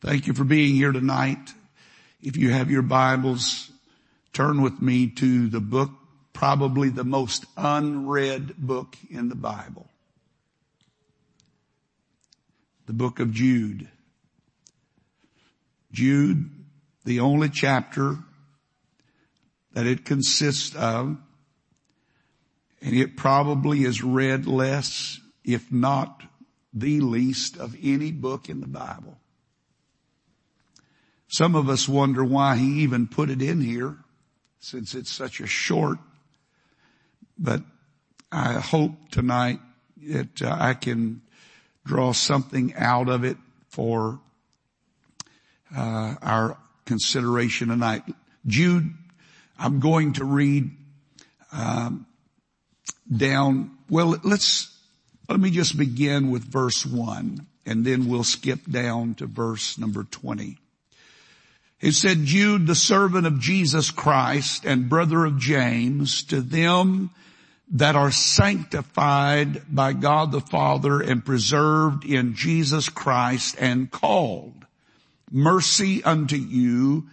Thank you for being here tonight. If you have your Bibles, turn with me to the book, probably the most unread book in the Bible. The book of Jude. Jude, the only chapter that it consists of, and it probably is read less, if not the least of any book in the Bible. Some of us wonder why he even put it in here since it's such a short, but I hope tonight that uh, I can draw something out of it for uh, our consideration tonight. Jude, I'm going to read um, down. Well, let's let me just begin with verse one, and then we'll skip down to verse number twenty. He said, Jude, the servant of Jesus Christ and brother of James, to them that are sanctified by God the Father and preserved in Jesus Christ and called. Mercy unto you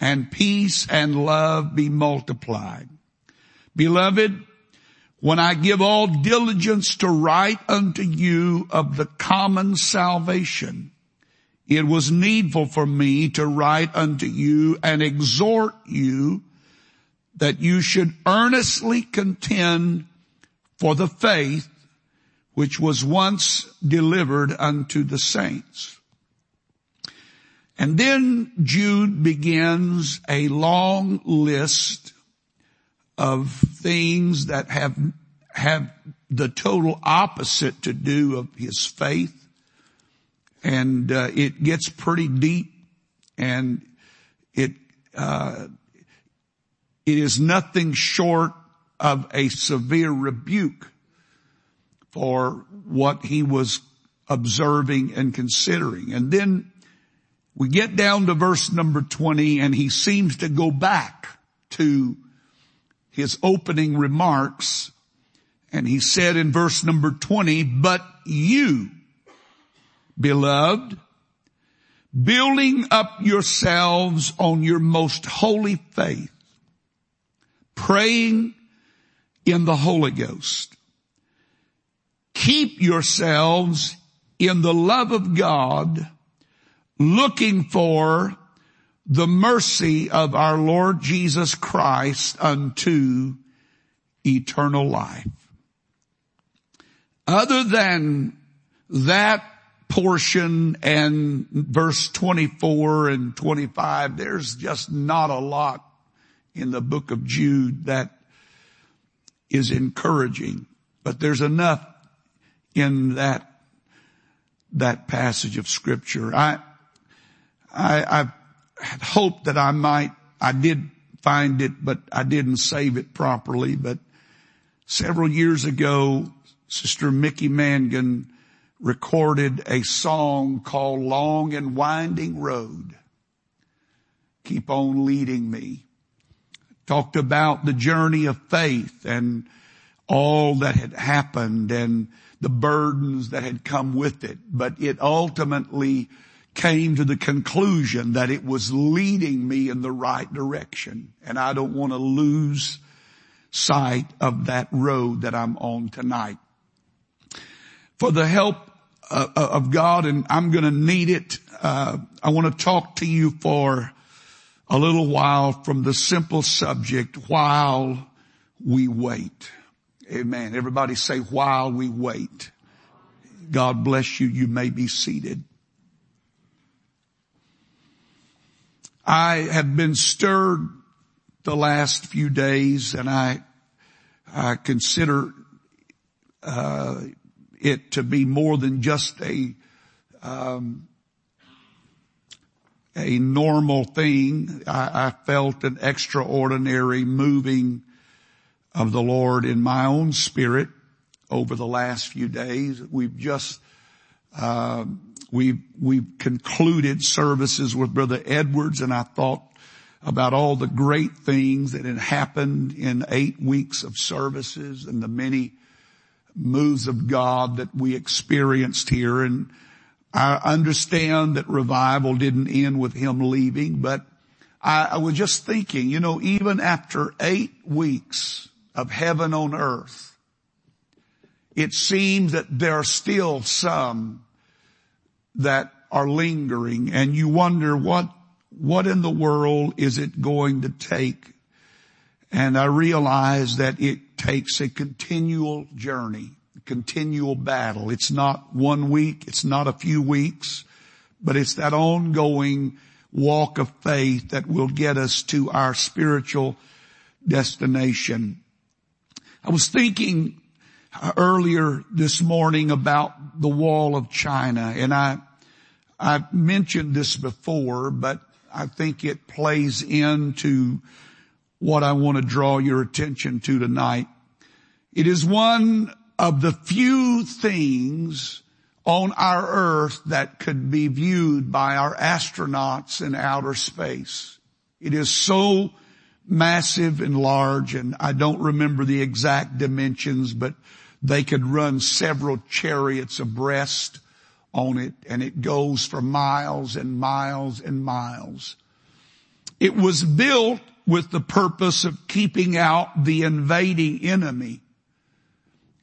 and peace and love be multiplied. Beloved, when I give all diligence to write unto you of the common salvation, it was needful for me to write unto you and exhort you that you should earnestly contend for the faith which was once delivered unto the saints. And then Jude begins a long list of things that have, have the total opposite to do of his faith and uh, it gets pretty deep and it uh, it is nothing short of a severe rebuke for what he was observing and considering. And then we get down to verse number 20 and he seems to go back to his opening remarks and he said in verse number 20, but you beloved, building up yourselves on your most holy faith, praying in the Holy Ghost. Keep yourselves in the love of God, looking for the mercy of our Lord Jesus Christ unto eternal life. Other than that portion and verse 24 and 25, there's just not a lot in the book of Jude that is encouraging, but there's enough in that, that passage of scripture. I, I, I had hoped that I might, I did find it, but I didn't save it properly, but several years ago, Sister Mickey Mangan recorded a song called Long and Winding Road. Keep on leading me. Talked about the journey of faith and all that had happened and the burdens that had come with it. But it ultimately came to the conclusion that it was leading me in the right direction. And I don't want to lose sight of that road that I'm on tonight. For the help uh, of God and I'm going to need it. Uh, I want to talk to you for a little while from the simple subject while we wait. Amen. Everybody say while we wait. God bless you. You may be seated. I have been stirred the last few days and I, I consider, uh, it to be more than just a, um, a normal thing. I, I, felt an extraordinary moving of the Lord in my own spirit over the last few days. We've just, uh, we've, we've concluded services with Brother Edwards and I thought about all the great things that had happened in eight weeks of services and the many moves of God that we experienced here. And I understand that revival didn't end with him leaving, but I, I was just thinking, you know, even after eight weeks of heaven on earth, it seems that there are still some that are lingering and you wonder what, what in the world is it going to take? And I realize that it takes a continual journey, a continual battle. It's not one week. It's not a few weeks, but it's that ongoing walk of faith that will get us to our spiritual destination. I was thinking earlier this morning about the wall of China and I, I've mentioned this before, but I think it plays into what I want to draw your attention to tonight. It is one of the few things on our earth that could be viewed by our astronauts in outer space. It is so massive and large and I don't remember the exact dimensions, but they could run several chariots abreast on it and it goes for miles and miles and miles. It was built with the purpose of keeping out the invading enemy.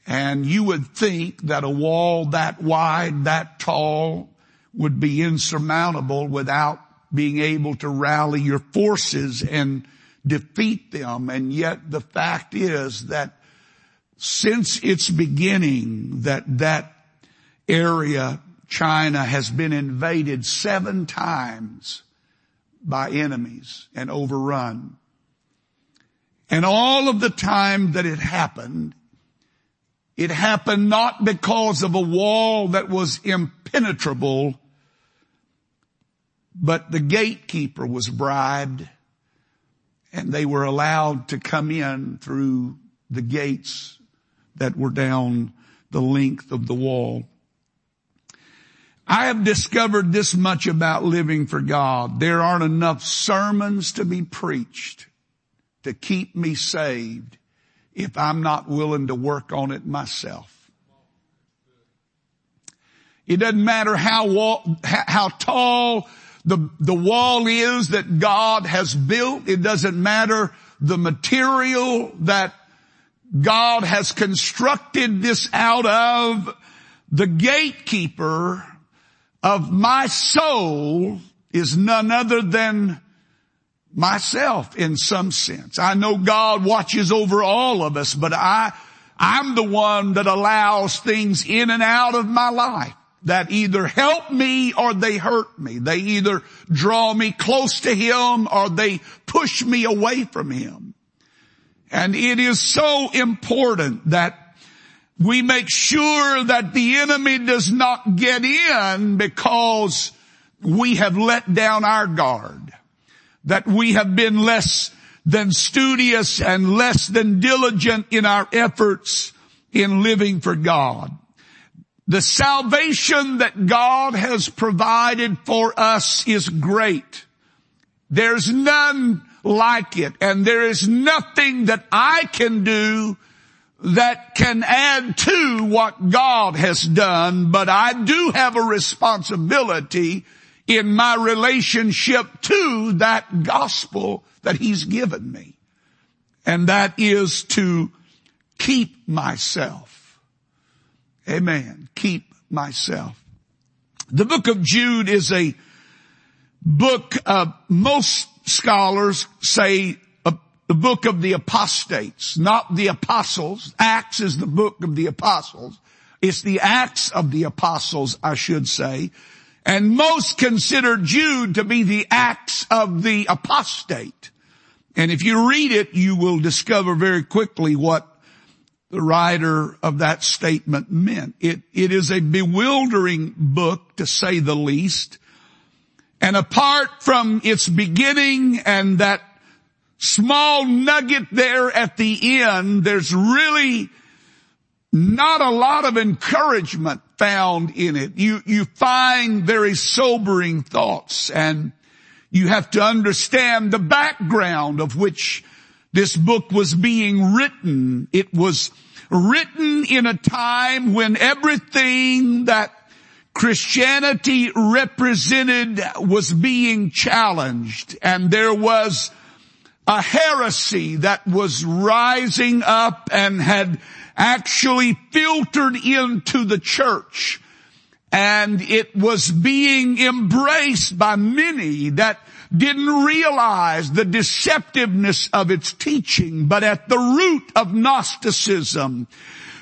And you would think that a wall that wide, that tall would be insurmountable without being able to rally your forces and defeat them. And yet the fact is that since its beginning that that area, China has been invaded seven times by enemies and overrun. And all of the time that it happened, it happened not because of a wall that was impenetrable, but the gatekeeper was bribed and they were allowed to come in through the gates that were down the length of the wall. I have discovered this much about living for God. There aren't enough sermons to be preached to keep me saved if I'm not willing to work on it myself. It doesn't matter how wall, how tall the, the wall is that God has built. It doesn't matter the material that God has constructed this out of. The gatekeeper of my soul is none other than myself in some sense. I know God watches over all of us, but I, I'm the one that allows things in and out of my life that either help me or they hurt me. They either draw me close to Him or they push me away from Him. And it is so important that we make sure that the enemy does not get in because we have let down our guard that we have been less than studious and less than diligent in our efforts in living for God. The salvation that God has provided for us is great. There's none like it and there is nothing that I can do that can add to what God has done, but I do have a responsibility in my relationship to that gospel that he's given me. And that is to keep myself. Amen. Keep myself. The book of Jude is a book, uh, most scholars say the book of the apostates, not the apostles. Acts is the book of the apostles. It's the acts of the apostles, I should say. And most consider Jude to be the acts of the apostate. And if you read it, you will discover very quickly what the writer of that statement meant. It, it is a bewildering book to say the least. And apart from its beginning and that small nugget there at the end, there's really not a lot of encouragement found in it. You, you find very sobering thoughts and you have to understand the background of which this book was being written. It was written in a time when everything that Christianity represented was being challenged and there was a heresy that was rising up and had actually filtered into the church. And it was being embraced by many that didn't realize the deceptiveness of its teaching, but at the root of Gnosticism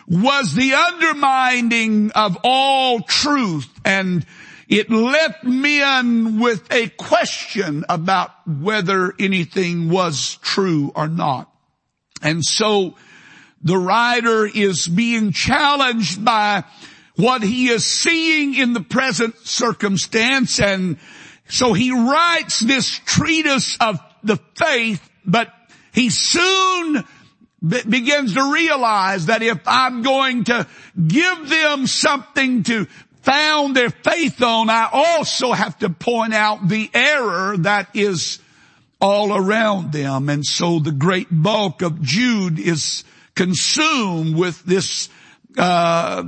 was the undermining of all truth and it left men with a question about whether anything was true or not. And so the writer is being challenged by what he is seeing in the present circumstance and so he writes this treatise of the faith, but he soon be- begins to realize that if I'm going to give them something to found their faith on, I also have to point out the error that is all around them. And so the great bulk of Jude is consumed with this uh,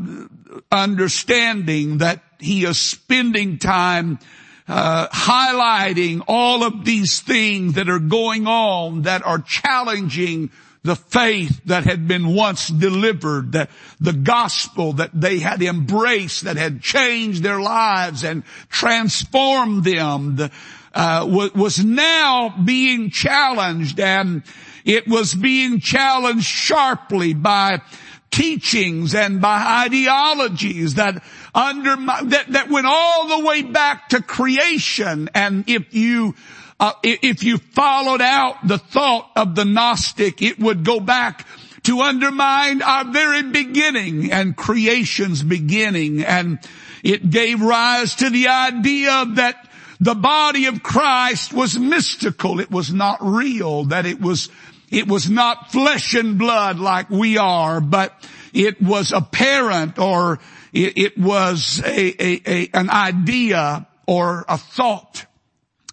understanding that he is spending time uh, highlighting all of these things that are going on that are challenging the faith that had been once delivered, that the gospel that they had embraced, that had changed their lives and transformed them, the, uh, was now being challenged and it was being challenged sharply by teachings and by ideologies that under that, that went all the way back to creation. And if you uh, if you followed out the thought of the Gnostic, it would go back to undermine our very beginning and creation's beginning. And it gave rise to the idea that the body of Christ was mystical. It was not real, that it was, it was not flesh and blood like we are, but it was apparent or it, it was a, a, a, an idea or a thought.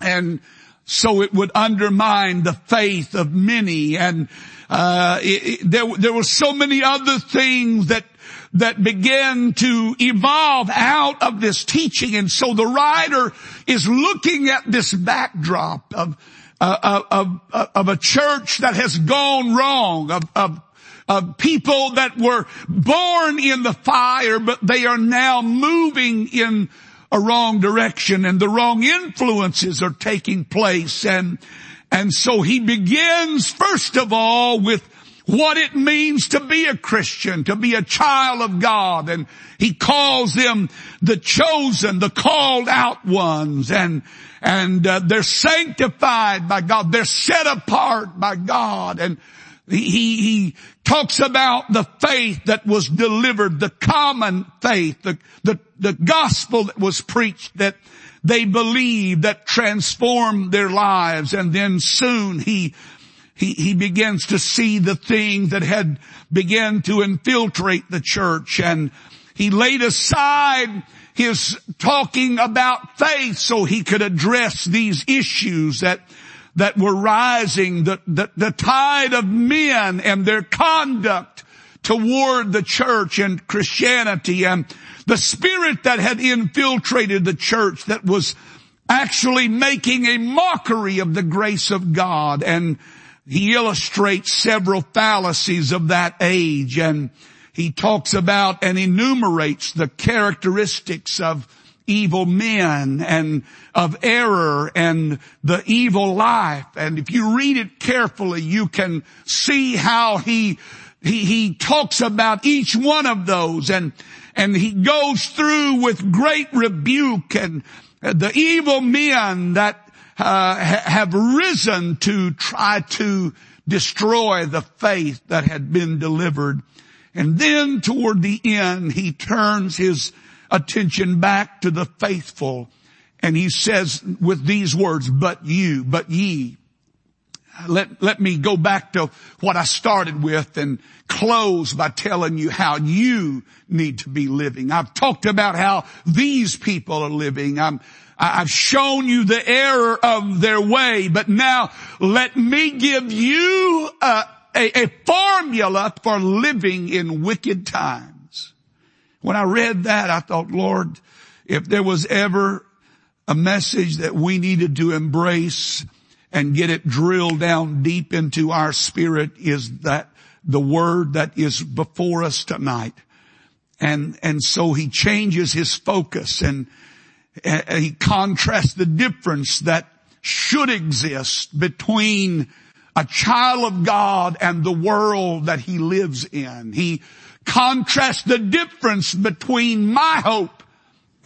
And so it would undermine the faith of many. And uh, it, it, there, there were so many other things that that began to evolve out of this teaching. And so the writer is looking at this backdrop of uh, of, of, of a church that has gone wrong, of, of, of people that were born in the fire, but they are now moving in a wrong direction and the wrong influences are taking place and, and so he begins first of all with what it means to be a Christian, to be a child of God. And he calls them the chosen, the called out ones and, and uh, they're sanctified by God. They're set apart by God. And he, he talks about the faith that was delivered, the common faith, the, the, the gospel that was preached that they believed that transformed their lives. And then soon he, he, he begins to see the thing that had begun to infiltrate the church and he laid aside his talking about faith so he could address these issues that that were rising, the, the, the tide of men and their conduct toward the church and Christianity and the spirit that had infiltrated the church that was actually making a mockery of the grace of God. And he illustrates several fallacies of that age and he talks about and enumerates the characteristics of evil men and of error and the evil life. And if you read it carefully, you can see how he, he, he talks about each one of those and, and he goes through with great rebuke and the evil men that uh, have risen to try to destroy the faith that had been delivered. And then toward the end, he turns his attention back to the faithful. And he says with these words, but you, but ye. Let, let me go back to what I started with and close by telling you how you need to be living. I've talked about how these people are living. I'm, I've shown you the error of their way, but now let me give you a, a, a formula for living in wicked times. When I read that, I thought, Lord, if there was ever a message that we needed to embrace and get it drilled down deep into our spirit is that the word that is before us tonight. And, and so he changes his focus and, and he contrasts the difference that should exist between a child of God and the world that he lives in. He contrasts the difference between my hope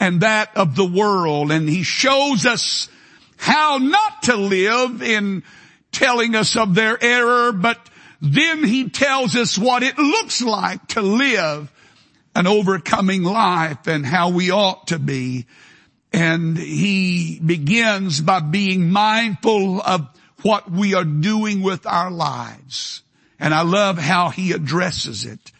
and that of the world. And he shows us how not to live in telling us of their error, but then he tells us what it looks like to live an overcoming life and how we ought to be. And he begins by being mindful of what we are doing with our lives. And I love how he addresses it.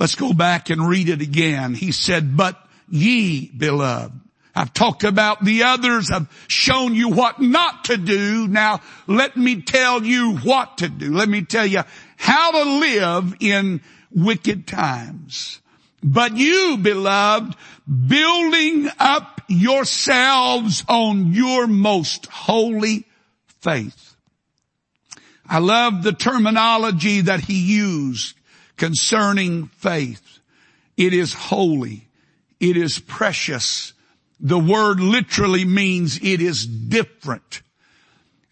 Let's go back and read it again. He said, but ye beloved. I've talked about the others. I've shown you what not to do. Now let me tell you what to do. Let me tell you how to live in wicked times. But you beloved, building up yourselves on your most holy faith. I love the terminology that he used concerning faith. It is holy. It is precious. The word literally means it is different.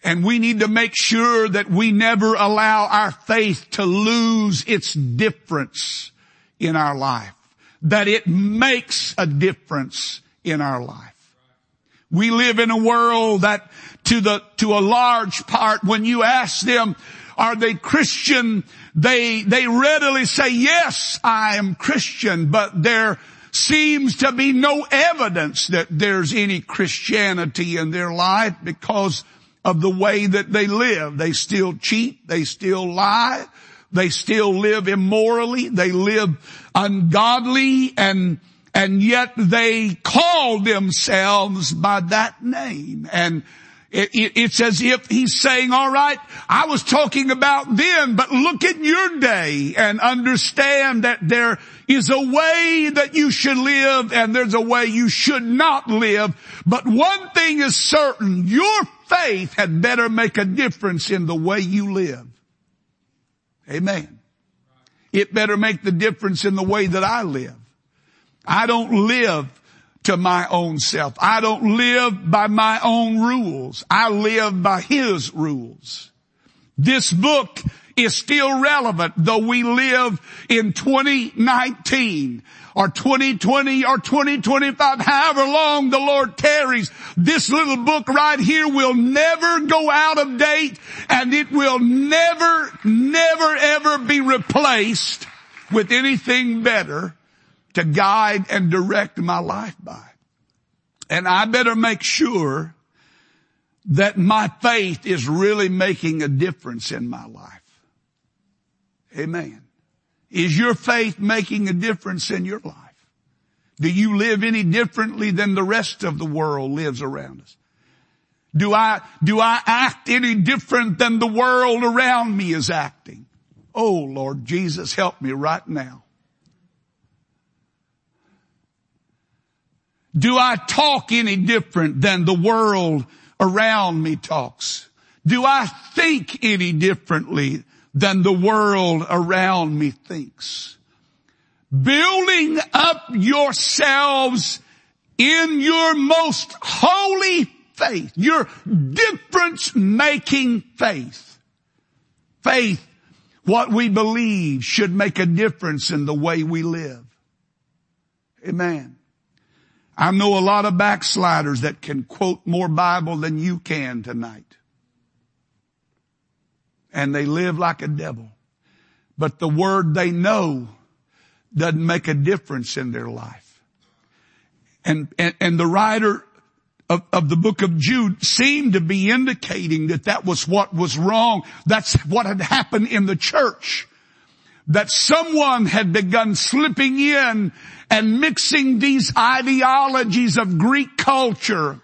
And we need to make sure that we never allow our faith to lose its difference in our life. That it makes a difference in our life. We live in a world that to the, to a large part, when you ask them, are they Christian? They, they readily say, yes, I am Christian, but there seems to be no evidence that there's any Christianity in their life because of the way that they live. They still cheat. They still lie. They still live immorally. They live ungodly and, and yet they call themselves by that name. And it, it, it's as if he's saying, all right, I was talking about then, but look at your day and understand that there is a way that you should live and there's a way you should not live. But one thing is certain, your faith had better make a difference in the way you live. Amen. It better make the difference in the way that I live. I don't live to my own self. I don't live by my own rules. I live by His rules. This book is still relevant though we live in 2019 or 2020 or 2025, however long the Lord tarries, this little book right here will never go out of date and it will never, never ever be replaced with anything better to guide and direct my life by. And I better make sure that my faith is really making a difference in my life. Amen. Is your faith making a difference in your life? Do you live any differently than the rest of the world lives around us? Do I, do I act any different than the world around me is acting? Oh Lord Jesus, help me right now. Do I talk any different than the world around me talks? Do I think any differently than the world around me thinks? Building up yourselves in your most holy faith, your difference making faith. Faith, what we believe should make a difference in the way we live. Amen. I know a lot of backsliders that can quote more Bible than you can tonight. And they live like a devil. But the word they know doesn't make a difference in their life. And, and, and the writer of, of, the book of Jude seemed to be indicating that that was what was wrong. That's what had happened in the church. That someone had begun slipping in and mixing these ideologies of Greek culture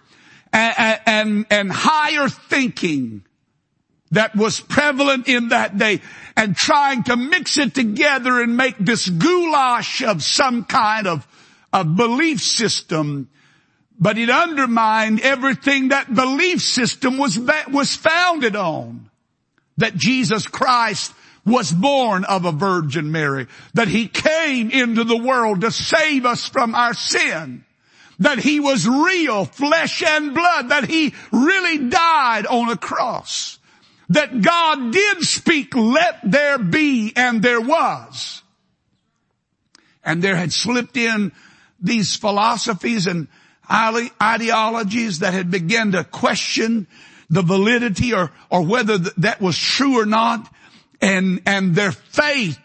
and, and, and higher thinking that was prevalent in that day and trying to mix it together and make this goulash of some kind of, of belief system but it undermined everything that belief system was, was founded on. That Jesus Christ was born of a Virgin Mary. That He came into the world to save us from our sin. That He was real, flesh and blood. That He really died on a cross. That God did speak, let there be, and there was. And there had slipped in these philosophies and ideologies that had begun to question the validity or, or whether that was true or not. And, and their faith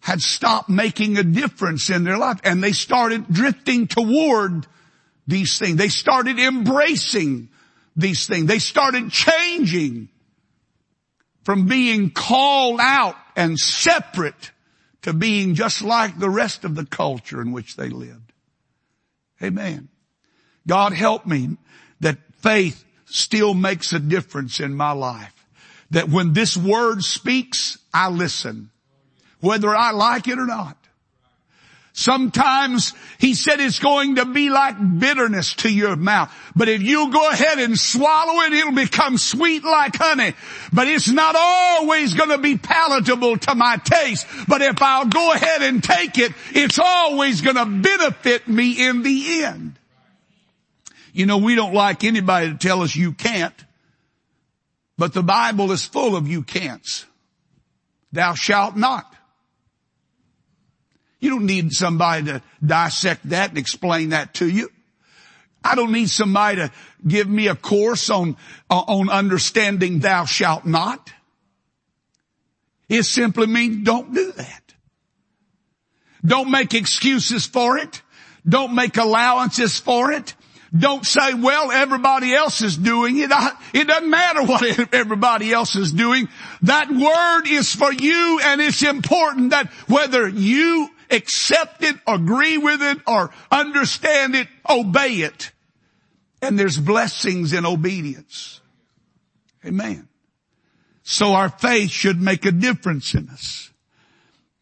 had stopped making a difference in their life and they started drifting toward these things. They started embracing these things. They started changing from being called out and separate to being just like the rest of the culture in which they lived. Amen. God help me that faith still makes a difference in my life. That when this word speaks, I listen. Whether I like it or not. Sometimes he said it's going to be like bitterness to your mouth. But if you go ahead and swallow it, it'll become sweet like honey. But it's not always going to be palatable to my taste. But if I'll go ahead and take it, it's always going to benefit me in the end. You know, we don't like anybody to tell us you can't, but the Bible is full of you can'ts. Thou shalt not. You don't need somebody to dissect that and explain that to you. I don't need somebody to give me a course on, uh, on understanding thou shalt not. It simply means don't do that. Don't make excuses for it. Don't make allowances for it. Don't say, well, everybody else is doing it. It doesn't matter what everybody else is doing. That word is for you and it's important that whether you accept it, agree with it, or understand it, obey it. And there's blessings in obedience. Amen. So our faith should make a difference in us.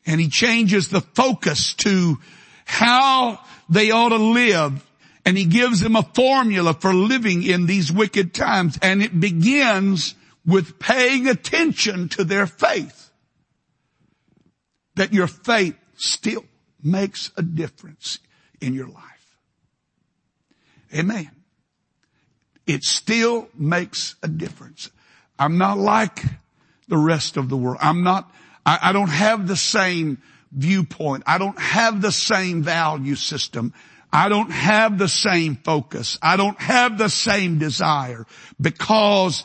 And he changes the focus to how they ought to live and he gives them a formula for living in these wicked times. And it begins with paying attention to their faith. That your faith still makes a difference in your life. Amen. It still makes a difference. I'm not like the rest of the world. I'm not, I, I don't have the same viewpoint. I don't have the same value system. I don't have the same focus. I don't have the same desire because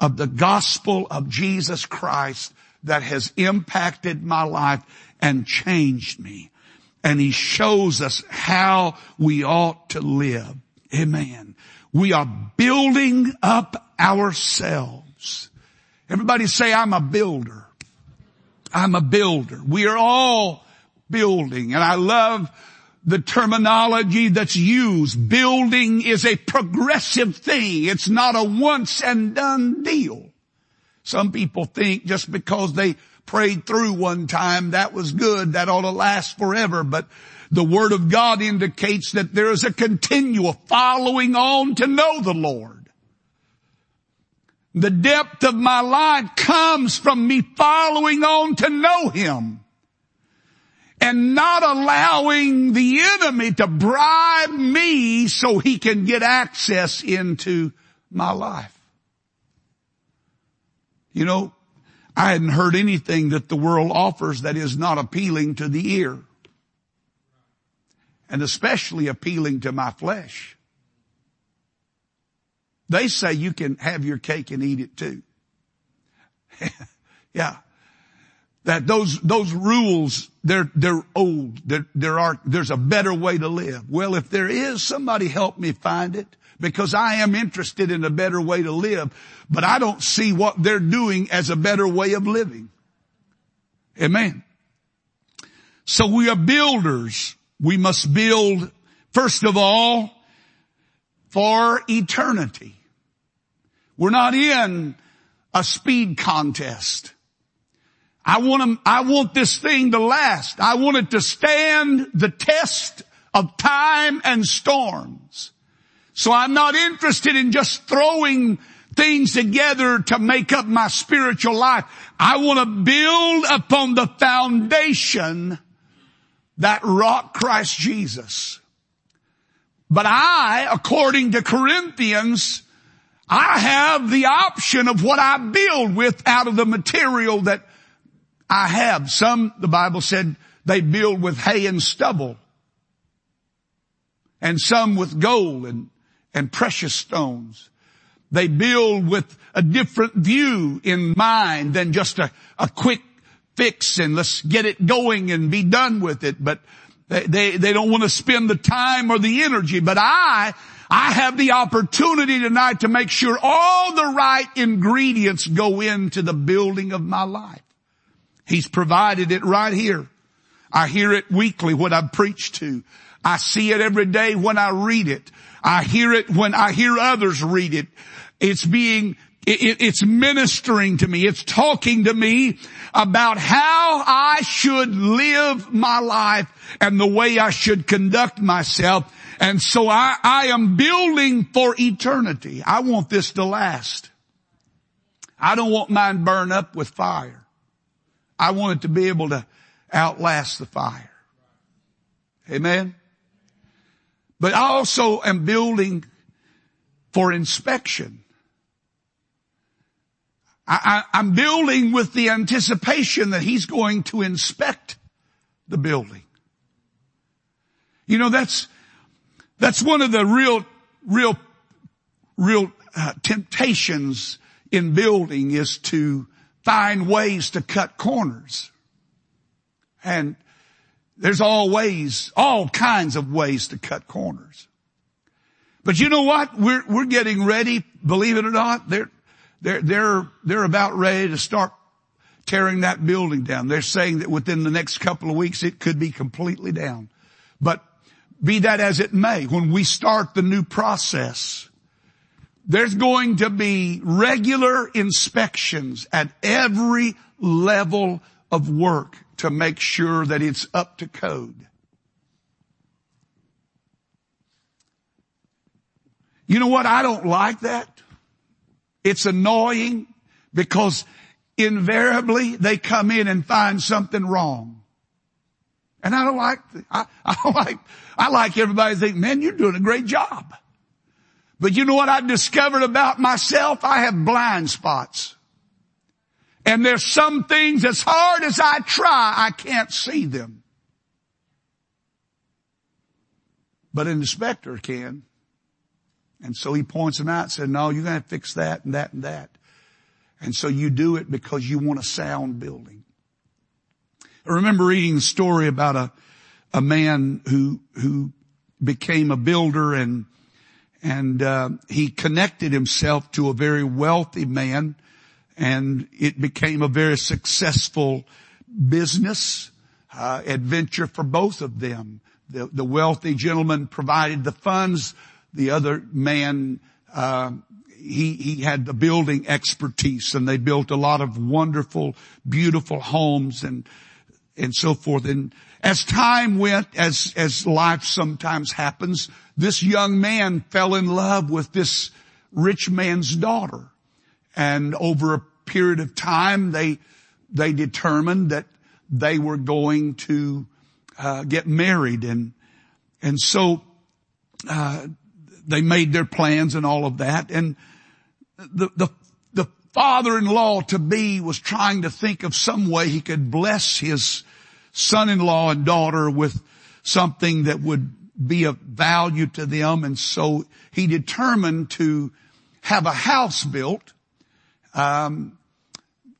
of the gospel of Jesus Christ that has impacted my life and changed me. And he shows us how we ought to live. Amen. We are building up ourselves. Everybody say, I'm a builder. I'm a builder. We are all building. And I love the terminology that's used. Building is a progressive thing. It's not a once and done deal. Some people think just because they prayed through one time, that was good, that ought to last forever, but the Word of God indicates that there is a continual following on to know the Lord. The depth of my life comes from me following on to know Him and not allowing the enemy to bribe me so he can get access into my life. You know, I hadn't heard anything that the world offers that is not appealing to the ear. And especially appealing to my flesh. They say you can have your cake and eat it too. yeah that those, those rules, they're, they're old. There, there are, there's a better way to live. Well, if there is, somebody help me find it because I am interested in a better way to live, but I don't see what they're doing as a better way of living. Amen. So we are builders. We must build, first of all, for eternity. We're not in a speed contest. I want I want this thing to last. I want it to stand the test of time and storms. So I'm not interested in just throwing things together to make up my spiritual life. I want to build upon the foundation that rock Christ Jesus. But I, according to Corinthians, I have the option of what I build with out of the material that I have. Some, the Bible said, they build with hay and stubble. And some with gold and, and precious stones. They build with a different view in mind than just a, a quick fix and let's get it going and be done with it. But they, they, they don't want to spend the time or the energy. But I, I have the opportunity tonight to make sure all the right ingredients go into the building of my life. He's provided it right here. I hear it weekly when I preach to. I see it every day when I read it. I hear it when I hear others read it. It's being, it, it's ministering to me. It's talking to me about how I should live my life and the way I should conduct myself. And so I, I am building for eternity. I want this to last. I don't want mine burn up with fire. I want it to be able to outlast the fire. Amen. But I also am building for inspection. I, am building with the anticipation that he's going to inspect the building. You know, that's, that's one of the real, real, real uh, temptations in building is to find ways to cut corners. And there's always, all kinds of ways to cut corners. But you know what? We're, we're getting ready, believe it or not, they're, they're, they're, they're about ready to start tearing that building down. They're saying that within the next couple of weeks it could be completely down. But be that as it may, when we start the new process, there's going to be regular inspections at every level of work to make sure that it's up to code. You know what? I don't like that. It's annoying because invariably they come in and find something wrong. And I don't like, I, I like, I like everybody to think, man, you're doing a great job. But you know what I discovered about myself? I have blind spots. And there's some things as hard as I try, I can't see them. But an inspector can. And so he points them out and said, no, you're going to fix that and that and that. And so you do it because you want a sound building. I remember reading the story about a, a man who, who became a builder and and uh, he connected himself to a very wealthy man and it became a very successful business uh, adventure for both of them. The, the, wealthy gentleman provided the funds. The other man uh, he he had the building expertise and they built a lot of wonderful beautiful homes and and so forth. And as time went, as, as life sometimes happens, this young man fell in love with this rich man's daughter. And over a period of time, they, they determined that they were going to uh, get married and, and so, uh, they made their plans and all of that. And the, the, the father-in-law to be was trying to think of some way he could bless his son-in-law and daughter with something that would be of value to them. And so he determined to have a house built, um,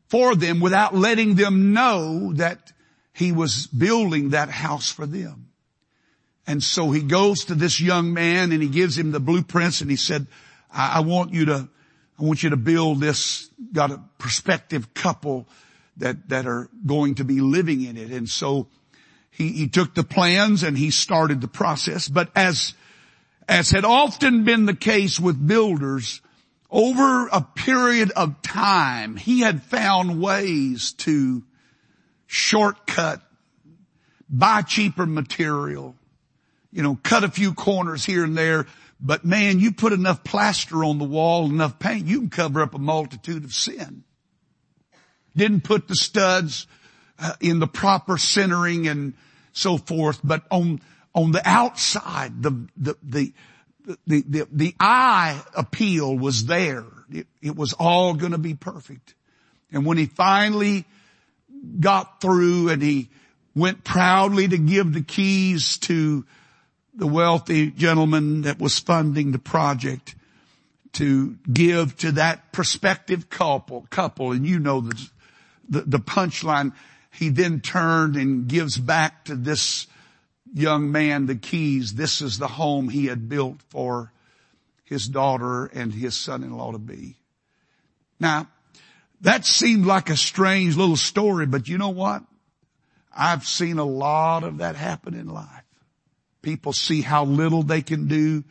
for them without letting them know that he was building that house for them. And so he goes to this young man and he gives him the blueprints and he said, I, I want you to, I want you to build this, got a prospective couple that, that are going to be living in it. And so he, he took the plans and he started the process. But as, as had often been the case with builders, over a period of time, he had found ways to shortcut, buy cheaper material, you know, cut a few corners here and there, But man, you put enough plaster on the wall, enough paint, you can cover up a multitude of sin. Didn't put the studs uh, in the proper centering and so forth, but on, on the outside, the, the, the, the, the, the eye appeal was there. It, it was all going to be perfect. And when he finally got through and he went proudly to give the keys to the wealthy gentleman that was funding the project to give to that prospective couple, couple, and you know the, the, the punchline. He then turned and gives back to this young man the keys. This is the home he had built for his daughter and his son-in-law to be. Now, that seemed like a strange little story, but you know what? I've seen a lot of that happen in life. People see how little they can do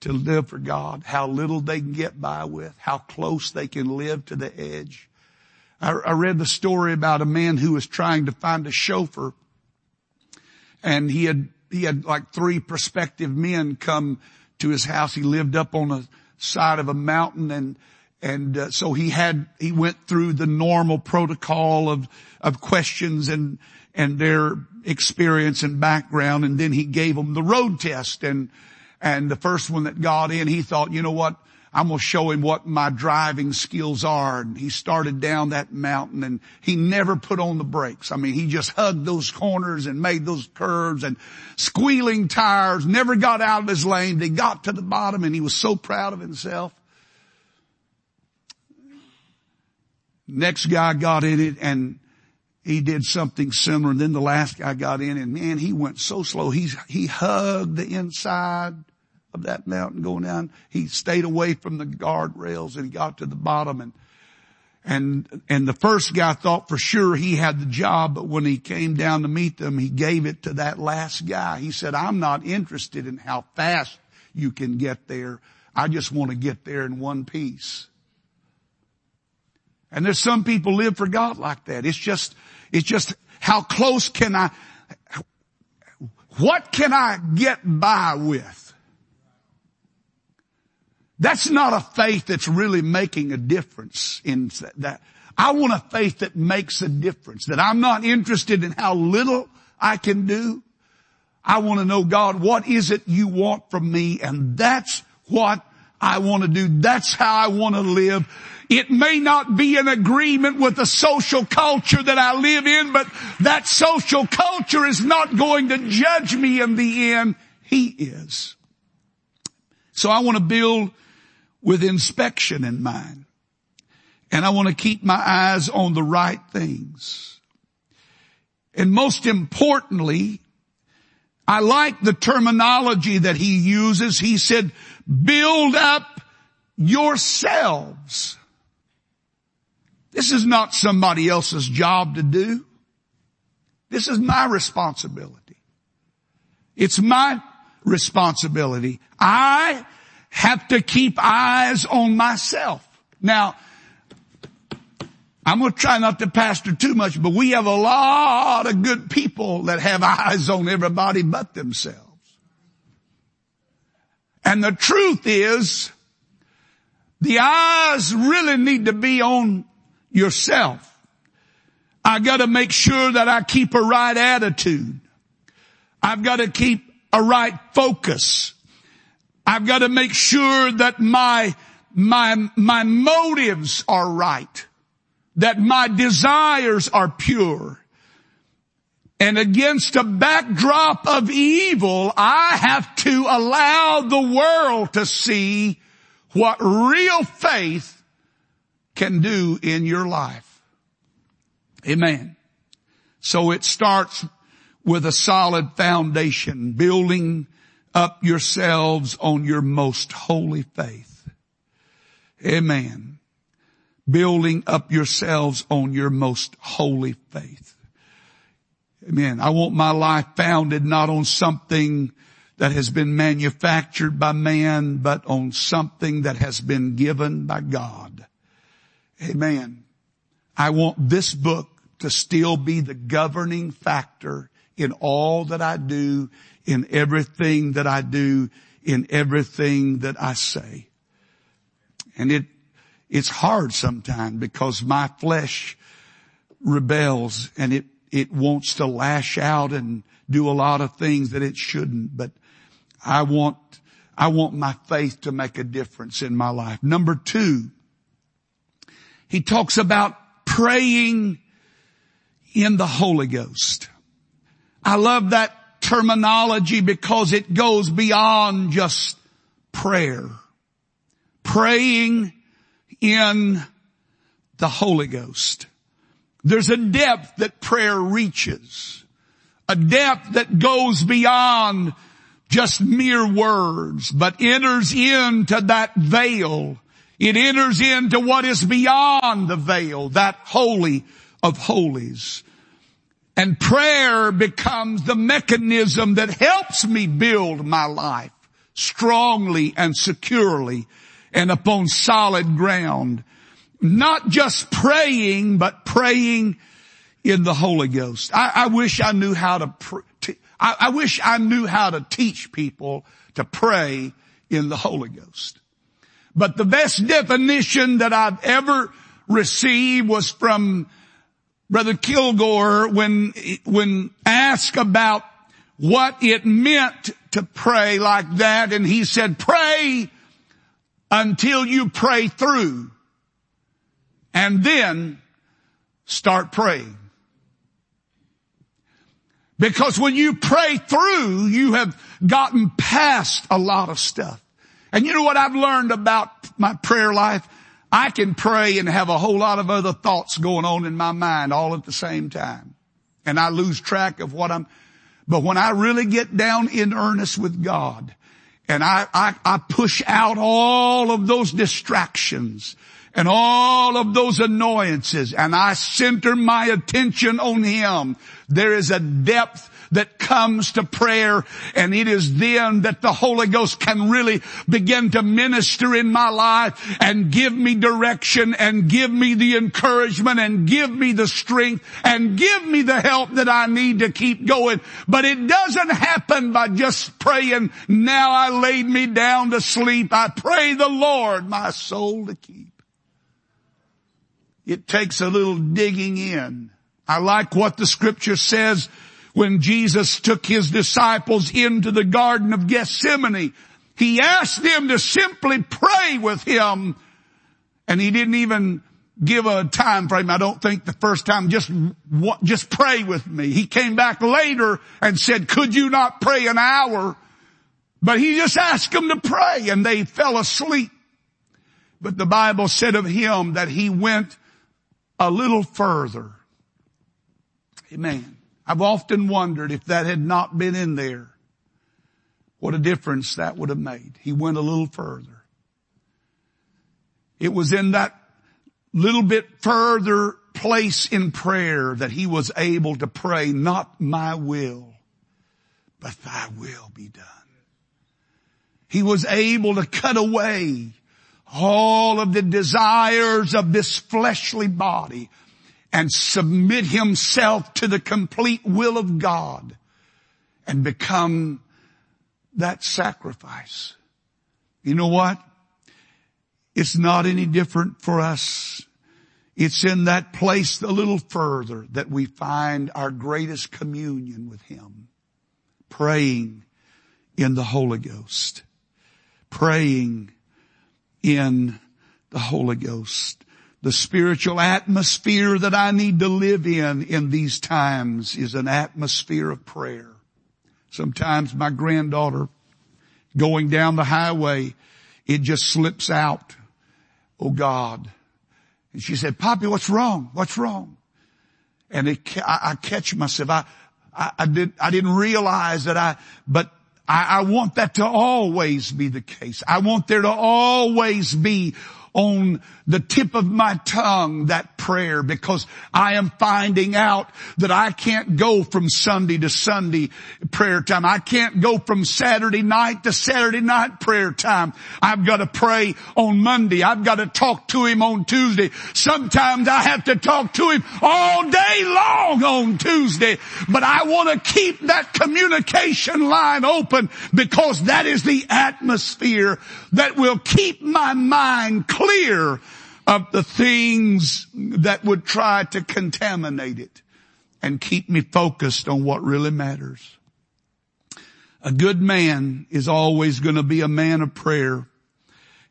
to live for God, how little they can get by with, how close they can live to the edge. I, I read the story about a man who was trying to find a chauffeur and he had, he had like three prospective men come to his house. He lived up on the side of a mountain and and uh, so he had he went through the normal protocol of of questions and and their experience and background and then he gave them the road test and and the first one that got in he thought you know what I'm going to show him what my driving skills are. And he started down that mountain and he never put on the brakes. I mean, he just hugged those corners and made those curves and squealing tires, never got out of his lane. They got to the bottom and he was so proud of himself. Next guy got in it and he did something similar. And then the last guy got in and man, he went so slow. He's, he hugged the inside of that mountain going down. He stayed away from the guardrails and he got to the bottom and, and, and the first guy thought for sure he had the job, but when he came down to meet them, he gave it to that last guy. He said, I'm not interested in how fast you can get there. I just want to get there in one piece. And there's some people live for God like that. It's just, it's just how close can I, what can I get by with? That's not a faith that's really making a difference in that. I want a faith that makes a difference, that I'm not interested in how little I can do. I want to know, God, what is it you want from me? And that's what I want to do. That's how I want to live. It may not be in agreement with the social culture that I live in, but that social culture is not going to judge me in the end. He is. So I want to build with inspection in mind. And I want to keep my eyes on the right things. And most importantly, I like the terminology that he uses. He said, build up yourselves. This is not somebody else's job to do. This is my responsibility. It's my responsibility. I have to keep eyes on myself. Now, I'm going to try not to pastor too much, but we have a lot of good people that have eyes on everybody but themselves. And the truth is, the eyes really need to be on yourself. I gotta make sure that I keep a right attitude. I've gotta keep a right focus. I've got to make sure that my, my, my motives are right. That my desires are pure. And against a backdrop of evil, I have to allow the world to see what real faith can do in your life. Amen. So it starts with a solid foundation, building up yourselves on your most holy faith. Amen. Building up yourselves on your most holy faith. Amen. I want my life founded not on something that has been manufactured by man, but on something that has been given by God. Amen. I want this book to still be the governing factor in all that I do in everything that I do in everything that I say. And it, it's hard sometimes because my flesh rebels and it, it wants to lash out and do a lot of things that it shouldn't, but I want, I want my faith to make a difference in my life. Number two, he talks about praying in the Holy Ghost. I love that terminology because it goes beyond just prayer. Praying in the Holy Ghost. There's a depth that prayer reaches. A depth that goes beyond just mere words, but enters into that veil. It enters into what is beyond the veil, that holy of holies. And prayer becomes the mechanism that helps me build my life strongly and securely and upon solid ground. Not just praying, but praying in the Holy Ghost. I, I wish I knew how to, pr- to I, I wish I knew how to teach people to pray in the Holy Ghost. But the best definition that I've ever received was from Brother Kilgore when, when asked about what it meant to pray like that and he said, pray until you pray through and then start praying. Because when you pray through, you have gotten past a lot of stuff. And you know what I've learned about my prayer life? I can pray and have a whole lot of other thoughts going on in my mind all at the same time. And I lose track of what I'm, but when I really get down in earnest with God and I, I, I push out all of those distractions and all of those annoyances and I center my attention on Him, there is a depth that comes to prayer and it is then that the Holy Ghost can really begin to minister in my life and give me direction and give me the encouragement and give me the strength and give me the help that I need to keep going. But it doesn't happen by just praying, now I laid me down to sleep. I pray the Lord my soul to keep. It takes a little digging in. I like what the scripture says when Jesus took his disciples into the Garden of Gethsemane. He asked them to simply pray with him and he didn't even give a time frame. I don't think the first time, just, just pray with me. He came back later and said, could you not pray an hour? But he just asked them to pray and they fell asleep. But the Bible said of him that he went a little further. Amen. I've often wondered if that had not been in there, what a difference that would have made. He went a little further. It was in that little bit further place in prayer that he was able to pray, not my will, but thy will be done. He was able to cut away all of the desires of this fleshly body and submit himself to the complete will of God and become that sacrifice. You know what? It's not any different for us. It's in that place a little further that we find our greatest communion with Him. Praying in the Holy Ghost. Praying in the Holy Ghost the spiritual atmosphere that I need to live in in these times is an atmosphere of prayer. Sometimes my granddaughter going down the highway, it just slips out. Oh God. And she said, Poppy, what's wrong? What's wrong? And it, I, I catch myself. I, I, I, did, I didn't realize that I, but I, I want that to always be the case. I want there to always be on the tip of my tongue that prayer because I am finding out that I can't go from Sunday to Sunday prayer time. I can't go from Saturday night to Saturday night prayer time. I've got to pray on Monday. I've got to talk to him on Tuesday. Sometimes I have to talk to him all day long on Tuesday, but I want to keep that communication line open because that is the atmosphere that will keep my mind clear of the things that would try to contaminate it and keep me focused on what really matters. A good man is always going to be a man of prayer.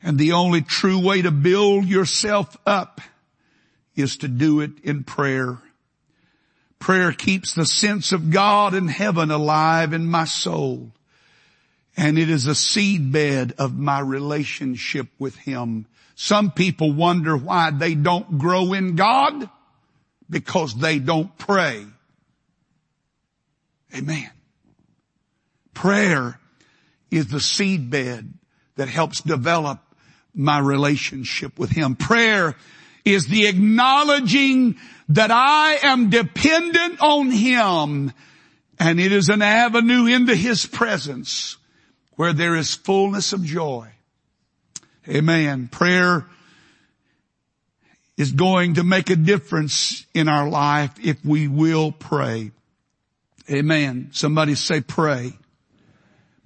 And the only true way to build yourself up is to do it in prayer. Prayer keeps the sense of God and heaven alive in my soul. And it is a seedbed of my relationship with Him. Some people wonder why they don't grow in God because they don't pray. Amen. Prayer is the seedbed that helps develop my relationship with Him. Prayer is the acknowledging that I am dependent on Him and it is an avenue into His presence where there is fullness of joy. Amen. Prayer is going to make a difference in our life if we will pray. Amen. Somebody say pray.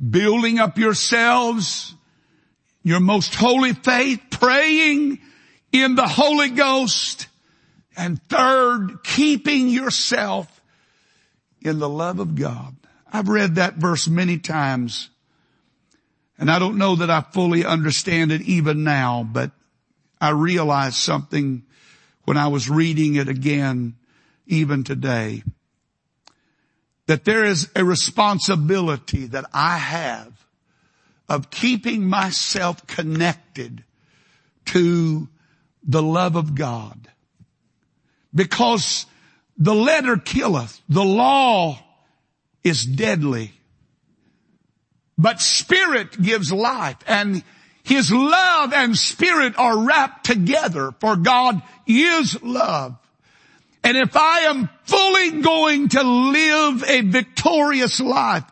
Building up yourselves, your most holy faith, praying in the Holy Ghost, and third, keeping yourself in the love of God. I've read that verse many times and I don't know that I fully understand it even now, but I realized something when I was reading it again, even today, that there is a responsibility that I have of keeping myself connected to the love of God. Because the letter killeth, the law is deadly. But spirit gives life and his love and spirit are wrapped together for God is love. And if I am fully going to live a victorious life,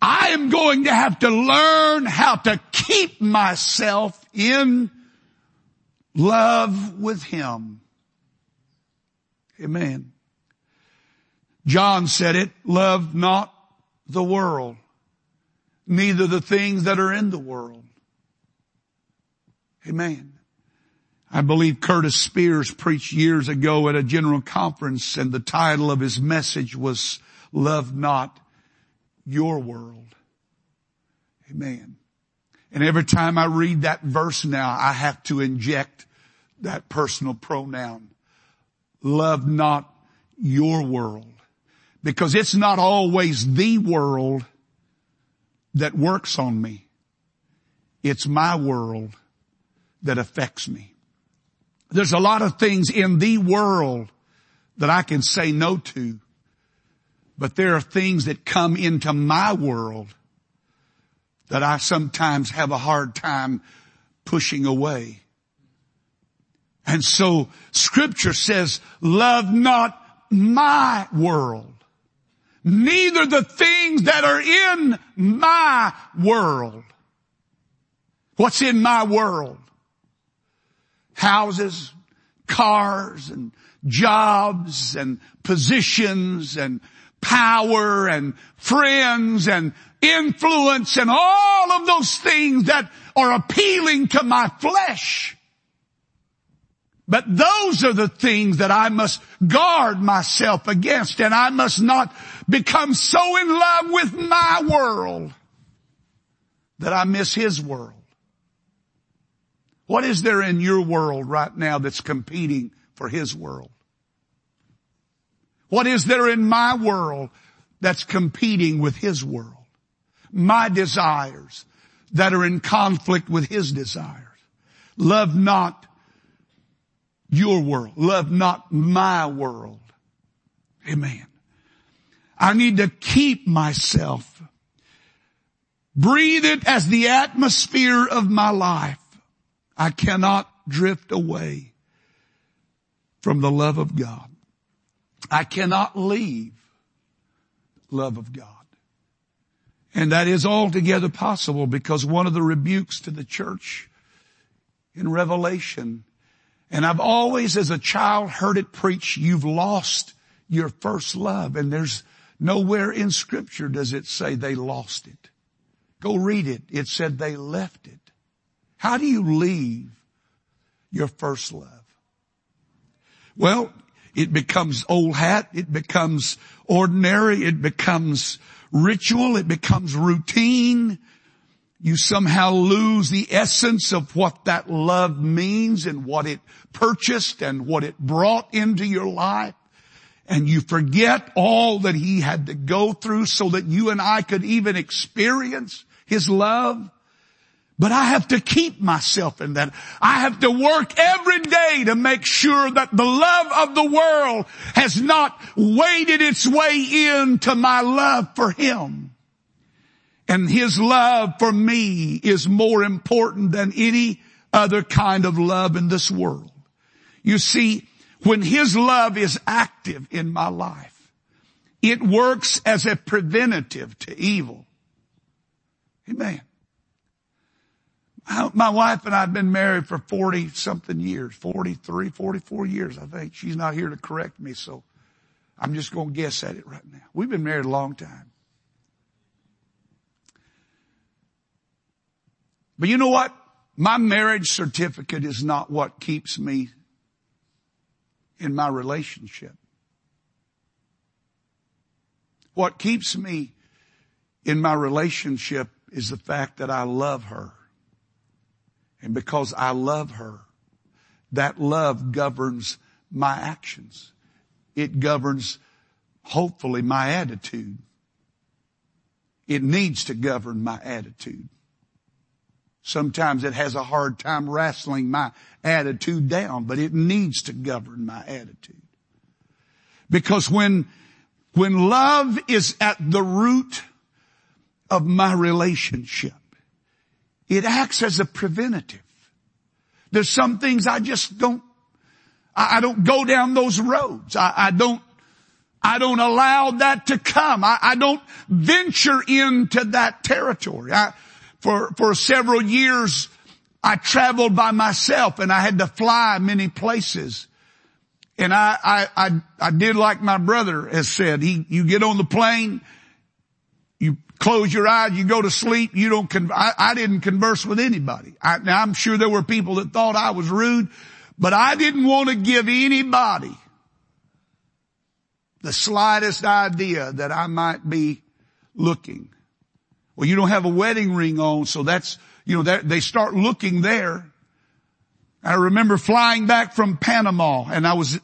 I am going to have to learn how to keep myself in love with Him. Amen. John said it, love not the world neither the things that are in the world. Amen. I believe Curtis Spears preached years ago at a general conference and the title of his message was love not your world. Amen. And every time I read that verse now, I have to inject that personal pronoun. Love not your world. Because it's not always the world that works on me. It's my world that affects me. There's a lot of things in the world that I can say no to, but there are things that come into my world that I sometimes have a hard time pushing away. And so scripture says, love not my world neither the things that are in my world. What's in my world? Houses, cars, and jobs, and positions, and power, and friends, and influence, and all of those things that are appealing to my flesh. But those are the things that I must guard myself against and I must not become so in love with my world that I miss his world. What is there in your world right now that's competing for his world? What is there in my world that's competing with his world? My desires that are in conflict with his desires. Love not your world. Love not my world. Amen. I need to keep myself. Breathe it as the atmosphere of my life. I cannot drift away from the love of God. I cannot leave love of God. And that is altogether possible because one of the rebukes to the church in Revelation, and I've always as a child heard it preached, you've lost your first love. And there's nowhere in scripture does it say they lost it. Go read it. It said they left it. How do you leave your first love? Well, it becomes old hat. It becomes ordinary. It becomes ritual. It becomes routine. You somehow lose the essence of what that love means and what it purchased and what it brought into your life. And you forget all that he had to go through so that you and I could even experience his love. But I have to keep myself in that. I have to work every day to make sure that the love of the world has not waded its way into my love for Him. And His love for me is more important than any other kind of love in this world. You see, when His love is active in my life, it works as a preventative to evil. Amen. My wife and I have been married for 40 something years, 43, 44 years, I think. She's not here to correct me, so I'm just going to guess at it right now. We've been married a long time. But you know what? My marriage certificate is not what keeps me in my relationship. What keeps me in my relationship is the fact that I love her. And because I love her, that love governs my actions. It governs, hopefully, my attitude. It needs to govern my attitude. Sometimes it has a hard time wrestling my attitude down, but it needs to govern my attitude. Because when, when love is at the root of my relationship, it acts as a preventative. There's some things I just don't, I, I don't go down those roads. I, I, don't, I don't allow that to come. I, I don't venture into that territory. For, for several years, I traveled by myself and I had to fly many places. And I, I, I, I did like my brother has said. He, you get on the plane, you close your eyes, you go to sleep, you don't, con- I, I didn't converse with anybody. I, now I'm sure there were people that thought I was rude, but I didn't want to give anybody the slightest idea that I might be looking. Well, you don't have a wedding ring on, so that's, you know, they start looking there. I remember flying back from Panama and I was,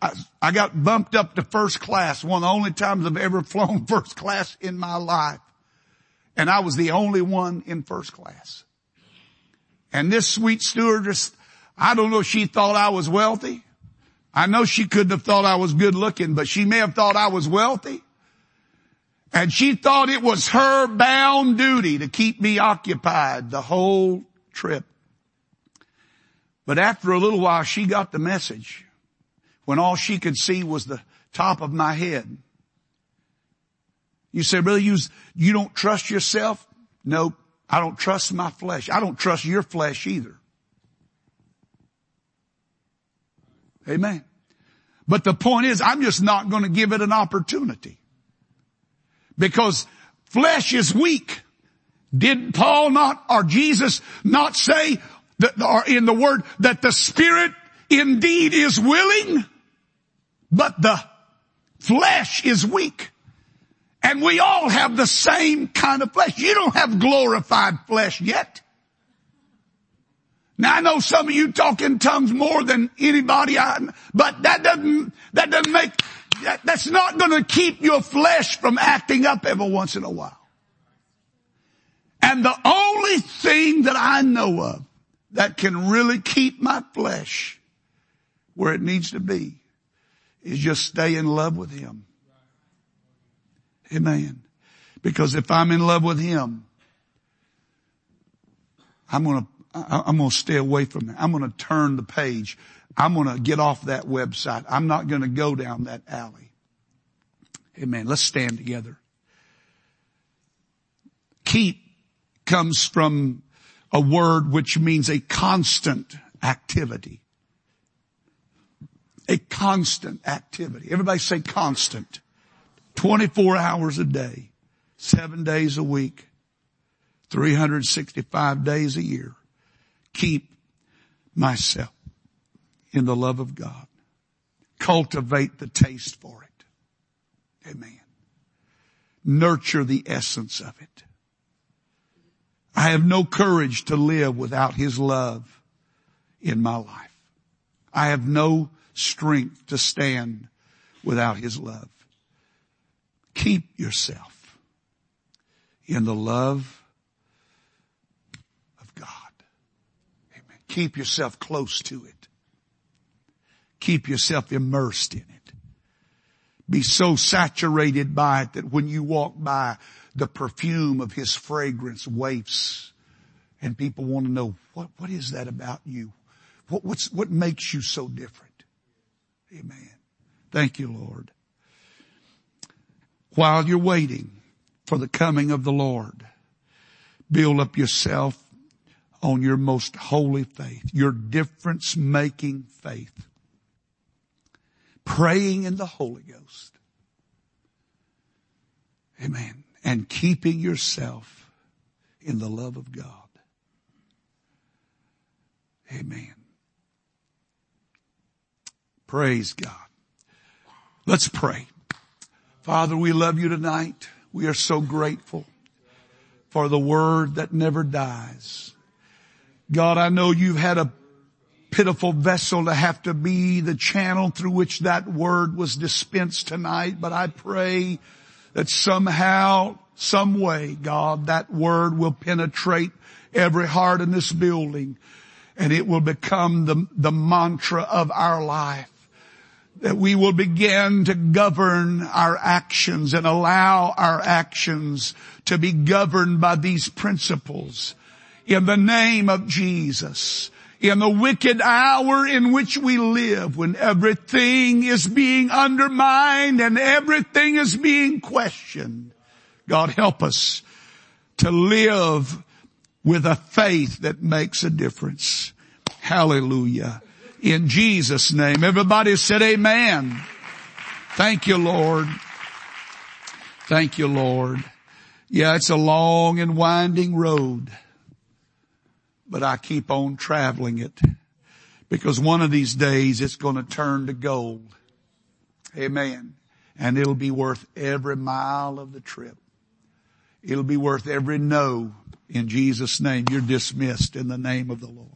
I, I got bumped up to first class, one of the only times I've ever flown first class in my life. And I was the only one in first class. And this sweet stewardess, I don't know if she thought I was wealthy. I know she couldn't have thought I was good looking, but she may have thought I was wealthy. And she thought it was her bound duty to keep me occupied the whole trip. But after a little while, she got the message when all she could see was the top of my head. You say, really, you, you don't trust yourself? Nope. I don't trust my flesh. I don't trust your flesh either. Amen. But the point is, I'm just not going to give it an opportunity. Because flesh is weak. Did Paul not, or Jesus not say that, or in the word, that the spirit indeed is willing, but the flesh is weak? And we all have the same kind of flesh. You don't have glorified flesh yet. Now I know some of you talk in tongues more than anybody I, but that doesn't, that doesn't make, that's not gonna keep your flesh from acting up every once in a while. And the only thing that I know of that can really keep my flesh where it needs to be is just stay in love with Him. Amen. Because if I'm in love with Him, I'm gonna, I, I'm going to stay away from that. I'm going to turn the page. I'm going to get off that website. I'm not going to go down that alley. Amen. Let's stand together. Keep comes from a word which means a constant activity. A constant activity. Everybody say constant. 24 hours a day, seven days a week, 365 days a year. Keep myself in the love of God. Cultivate the taste for it. Amen. Nurture the essence of it. I have no courage to live without His love in my life. I have no strength to stand without His love. Keep yourself in the love of God. Amen. Keep yourself close to it. Keep yourself immersed in it. Be so saturated by it that when you walk by, the perfume of his fragrance wafts and people want to know what, what is that about you? What, what's, what makes you so different? Amen. Thank you, Lord. While you're waiting for the coming of the Lord, build up yourself on your most holy faith, your difference making faith. Praying in the Holy Ghost. Amen and keeping yourself in the love of God. Amen. Praise God. Let's pray. Father, we love you tonight. We are so grateful for the word that never dies. God, I know you've had a pitiful vessel to have to be the channel through which that word was dispensed tonight, but I pray that somehow, some way, God, that word will penetrate every heart in this building and it will become the, the mantra of our life. That we will begin to govern our actions and allow our actions to be governed by these principles. In the name of Jesus in the wicked hour in which we live when everything is being undermined and everything is being questioned. God help us to live with a faith that makes a difference. Hallelujah. In Jesus name. Everybody said amen. Thank you, Lord. Thank you, Lord. Yeah, it's a long and winding road but I keep on traveling it because one of these days it's going to turn to gold. Amen. And it'll be worth every mile of the trip. It'll be worth every no in Jesus name. You're dismissed in the name of the Lord.